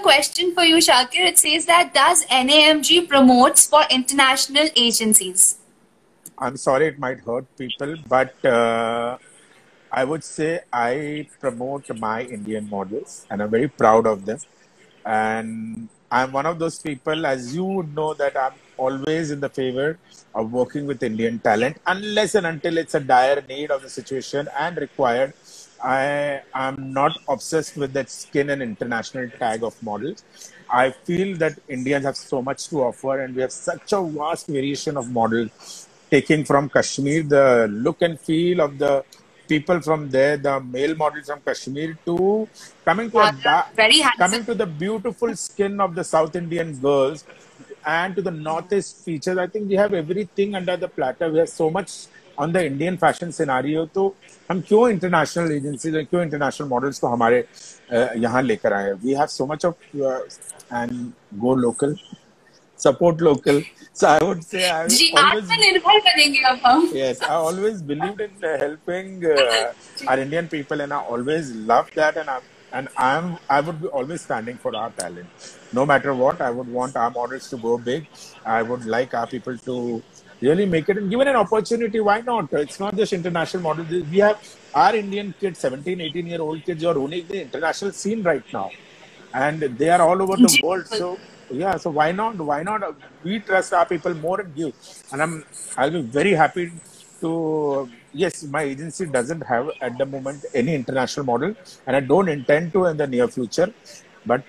question for you, Shakir. It says that does NAMG promotes for international agencies? I'm sorry, it might hurt people, but uh, I would say I promote my Indian models, and I'm very proud of them. And I'm one of those people, as you would know, that I'm always in the favor of working with Indian talent, unless and until it's a dire need of the situation and required. I am not obsessed with that skin and international tag of models. I feel that Indians have so much to offer, and we have such a vast variation of models, taking from Kashmir the look and feel of the people from there, the male models from Kashmir, to coming to a Very handsome. coming to the beautiful skin of the South Indian girls and to the Northeast features. I think we have everything under the platter. We have so much on the Indian fashion scenario. तो हम क्यों international agencies और क्यों international models को हमारे अ, यहाँ लेकर आए we have so much of and go local support local so so I would say I always, yes, I always believed in uh, helping uh, our Indian people, and I always loved that, and I, and I'm I would be always standing for our talent, no matter what. I would want our models to go big. I would like our people to really make it and given an opportunity. Why not? It's not just international models. We have our indian kids 17 18 year old kids are owning the international scene right now. And they are all over the world. So yeah, so why not? Why not? We trust our people more and give. And I'm I'll be very happy to yes, my agency doesn't have at the moment any international model, and I don't intend to in the near future. But